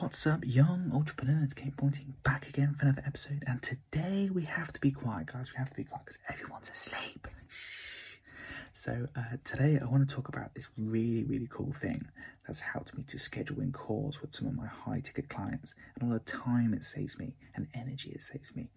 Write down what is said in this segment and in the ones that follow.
What's up, young entrepreneurs? Kane Pointing back again for another episode. And today we have to be quiet, guys. We have to be quiet because everyone's asleep. Shh. So, uh, today I want to talk about this really, really cool thing that's helped me to schedule in calls with some of my high ticket clients and all the time it saves me and energy it saves me.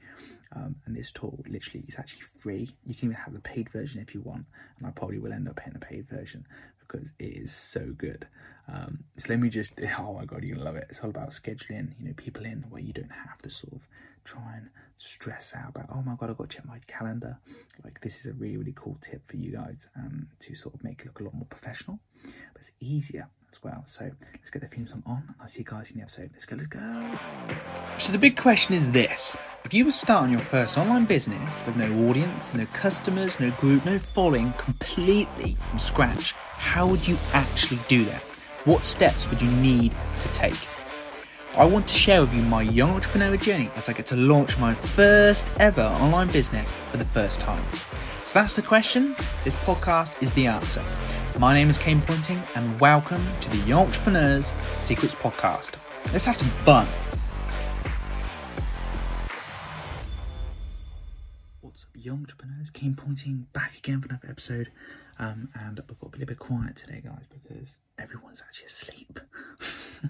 Um, and this tool literally is actually free. You can even have the paid version if you want. And I probably will end up paying the paid version because it is so good. Um, so let me just, oh my god, you're gonna love it. It's all about scheduling, you know, people in where you don't have to sort of try and stress out about, oh my god, I've got to check my calendar. Like this is a really, really cool tip for you guys um, to sort of make it look a lot more professional, but it's easier as well. So let's get the theme song on. I'll see you guys in the episode. Let's go, let's go. So the big question is this. If you were starting your first online business with no audience, no customers, no group, no following, completely from scratch, how would you actually do that? What steps would you need to take? I want to share with you my young entrepreneur journey as I get to launch my first ever online business for the first time. So that's the question. This podcast is the answer. My name is Kane Pointing, and welcome to the Young Entrepreneurs Secrets Podcast. Let's have some fun. Up, young entrepreneurs? Kane Pointing back again for another episode. Um, and we've got a little bit quiet today, guys, because everyone's actually asleep,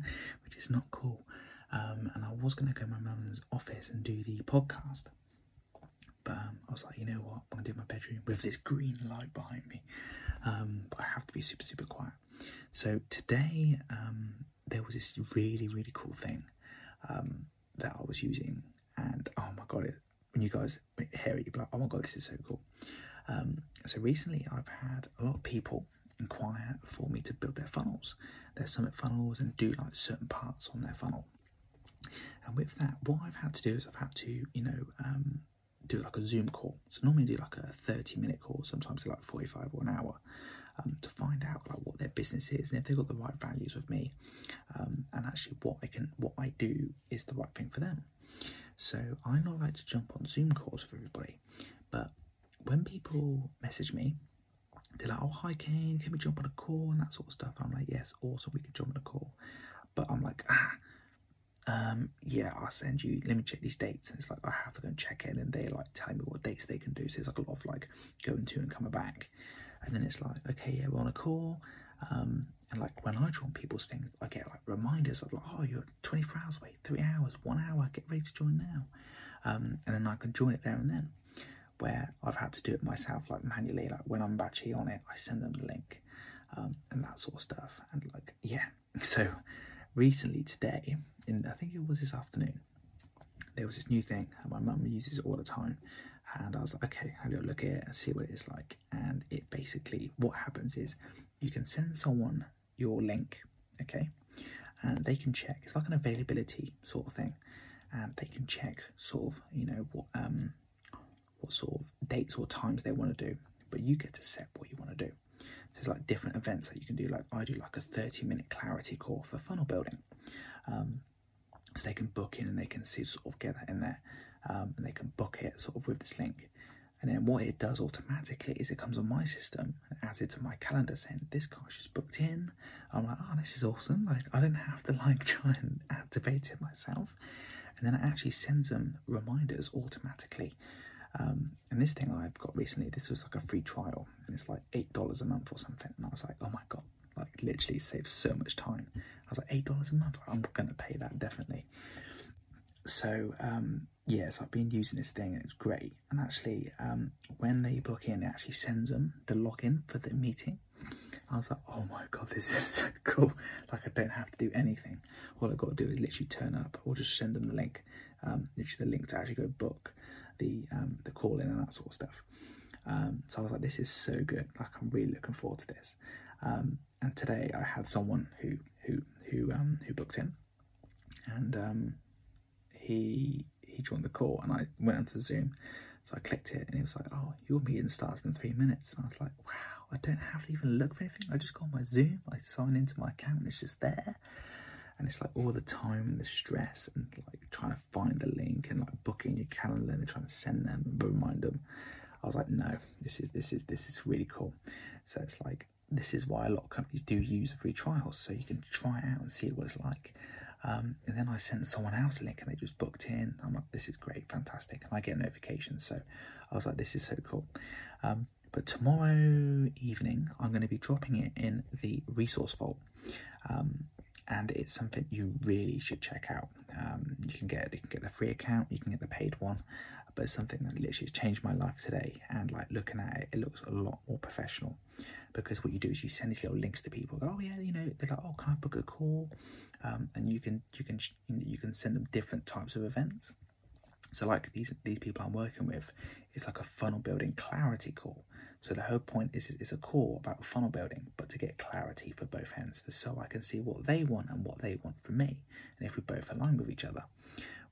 which is not cool. Um, and I was going to go to my mum's office and do the podcast, but um, I was like, you know what, I'm going to do my bedroom with this green light behind me. Um, but I have to be super, super quiet. So today, um, there was this really, really cool thing um, that I was using, and oh my god, it, when you guys hear it, you'll be like, oh my god, this is so cool. Um, so recently, I've had a lot of people inquire for me to build their funnels, their summit funnels, and do like certain parts on their funnel. And with that, what I've had to do is I've had to, you know, um, do like a Zoom call. So normally do like a 30 minute call, sometimes like 45 or an hour, um, to find out like what their business is and if they've got the right values with me, um, and actually what I can, what I do is the right thing for them. So I not like to jump on Zoom calls with everybody, but when people message me, they're like, "Oh, hi, Kane, can we jump on a call?" and that sort of stuff. I'm like, "Yes, awesome, we can jump on a call," but I'm like, "Ah." Um, yeah, I'll send you. Let me check these dates, and it's like I have to go and check it, and they like tell me what dates they can do. So it's like a lot of like going to and coming back, and then it's like, okay, yeah, we're on a call, um, and like when I join people's things, I get like reminders of like, oh, you're 24 hours away, three hours, one hour, get ready to join now, um, and then I can join it there and then where I've had to do it myself, like manually. Like when I'm actually on it, I send them the link um, and that sort of stuff. And like, yeah. So recently, today, in I think it was this afternoon, there was this new thing, and my mum uses it all the time. And I was like, okay, I'll look at it and see what it is like. And it basically, what happens is you can send someone your link, okay, and they can check. It's like an availability sort of thing, and they can check sort of, you know, what um what sort of dates or times they want to do, but you get to set what you want to do. So There's like different events that you can do. Like I do like a 30 minute clarity call for funnel building. Um, so they can book in and they can see sort of get that in there um, and they can book it sort of with this link. And then what it does automatically is it comes on my system and adds it to my calendar saying this guy's just booked in. I'm like, oh, this is awesome. Like I don't have to like try and activate it myself. And then it actually sends them reminders automatically. Um, and this thing I've got recently, this was like a free trial, and it's like eight dollars a month or something. And I was like, oh my god, like literally saves so much time. I was like, eight dollars a month, I'm gonna pay that definitely. So um, yes, I've been using this thing, and it's great. And actually, um, when they book in, it actually sends them the login for the meeting. I was like, oh my god, this is so cool. Like I don't have to do anything. All I've got to do is literally turn up or just send them the link, um, literally the link to actually go book the um, the call in and that sort of stuff. Um, so I was like, this is so good. Like I'm really looking forward to this. Um, and today I had someone who who who um, who booked in, and um, he he joined the call, and I went onto Zoom. So I clicked it, and he was like, "Oh, your meeting starts in three minutes." And I was like, "Wow, I don't have to even look for anything. I just go on my Zoom, I sign into my account, and it's just there." and it's like all the time and the stress and like trying to find the link and like booking your calendar and trying to send them and remind them. I was like, no, this is this is this is really cool. So it's like this is why a lot of companies do use free trials, so you can try it out and see what it's like. Um, and then I sent someone else a link and they just booked in. I'm like, this is great, fantastic. And I get notifications. So I was like, this is so cool. Um, but tomorrow evening, I'm going to be dropping it in the resource vault. Um, and it's something you really should check out. Um, you can get you can get the free account, you can get the paid one, but it's something that literally changed my life today. And like looking at it, it looks a lot more professional because what you do is you send these little links to people. Go, oh yeah, you know, they're like, oh, can I book a call? Um, and you can you can you can send them different types of events. So like these these people I'm working with, it's like a funnel building clarity call. So the whole point is is a call about funnel building, but to get clarity for both ends, so I can see what they want and what they want from me, and if we both align with each other.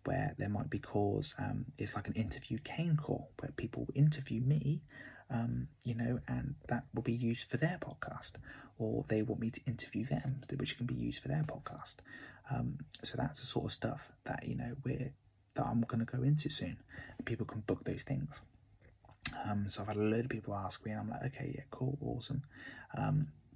Where there might be calls, um, it's like an interview Kane call where people interview me, um, you know, and that will be used for their podcast, or they want me to interview them, which can be used for their podcast. Um, so that's the sort of stuff that you know we're that I'm going to go into soon. People can book those things. Um, so I've had a load of people ask me, and I'm like, okay, yeah, cool, awesome.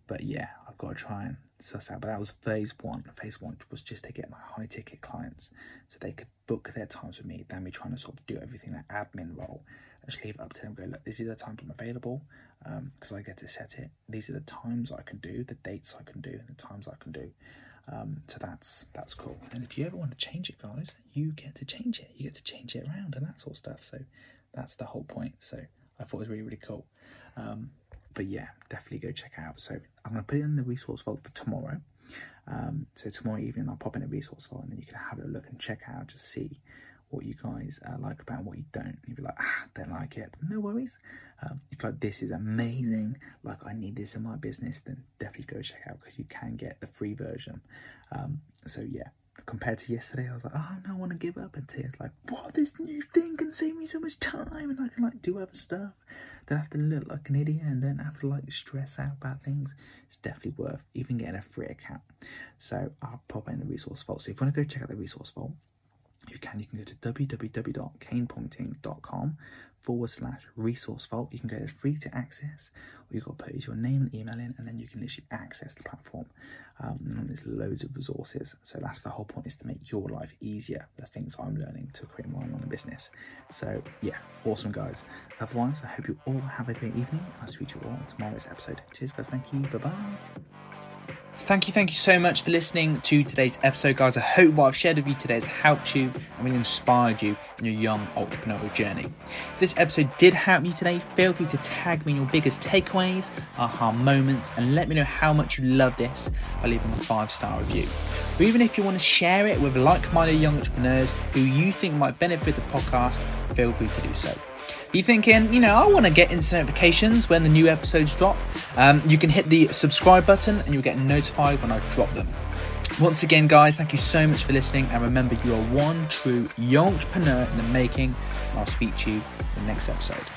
But yeah, I've got to try and suss out. But that was phase one. Phase one was just to get my high ticket clients so they could book their times with me, than me trying to sort of do everything that admin role. I just leave it up to them. Go look, these are the times I'm available because um, I get to set it. These are the times I can do, the dates I can do, and the times I can do. Um, so that's that's cool. And if you ever want to change it, guys, you get to change it. You get to change it around and that sort of stuff. So that's the whole point. So I thought it was really really cool. Um, but yeah, definitely go check out. So I'm gonna put it in the resource vault for tomorrow. Um, so tomorrow evening I'll pop in a resource vault and then you can have a look and check out, just see what you guys uh, like about what you don't. If you're like, ah, don't like it, no worries. Um, if like this is amazing, like I need this in my business, then definitely go check out because you can get the free version. Um, so yeah, compared to yesterday, I was like, oh no, I want to give up. And today's like, what? This new thing can save me so much time, and I can like do other stuff. Don't have to look like an idiot and don't have to like stress out about things. It's definitely worth even getting a free account. So I'll pop in the resource vault. So if you want to go check out the resource vault, you can. You can go to www.kanepointing.com forward slash resource vault. You can go there free to access. All you've got to put is your name and email in, and then you can literally access the platform. Um, and there's loads of resources. So that's the whole point is to make your life easier. The things I'm learning to create my online business. So yeah, awesome guys. Otherwise, I hope you all have a great evening. I'll speak to you all on tomorrow's episode. Cheers guys. Thank you. Bye bye. Thank you, thank you so much for listening to today's episode, guys. I hope what I've shared with you today has helped you and really inspired you in your young entrepreneurial journey. If this episode did help you today, feel free to tag me in your biggest takeaways, aha moments, and let me know how much you love this by leaving a five star review. Or even if you want to share it with like minded young entrepreneurs who you think might benefit the podcast, feel free to do so you thinking, you know, I want to get instant notifications when the new episodes drop, um, you can hit the subscribe button and you'll get notified when I drop them. Once again, guys, thank you so much for listening. And remember, you are one true entrepreneur in the making. And I'll speak to you in the next episode.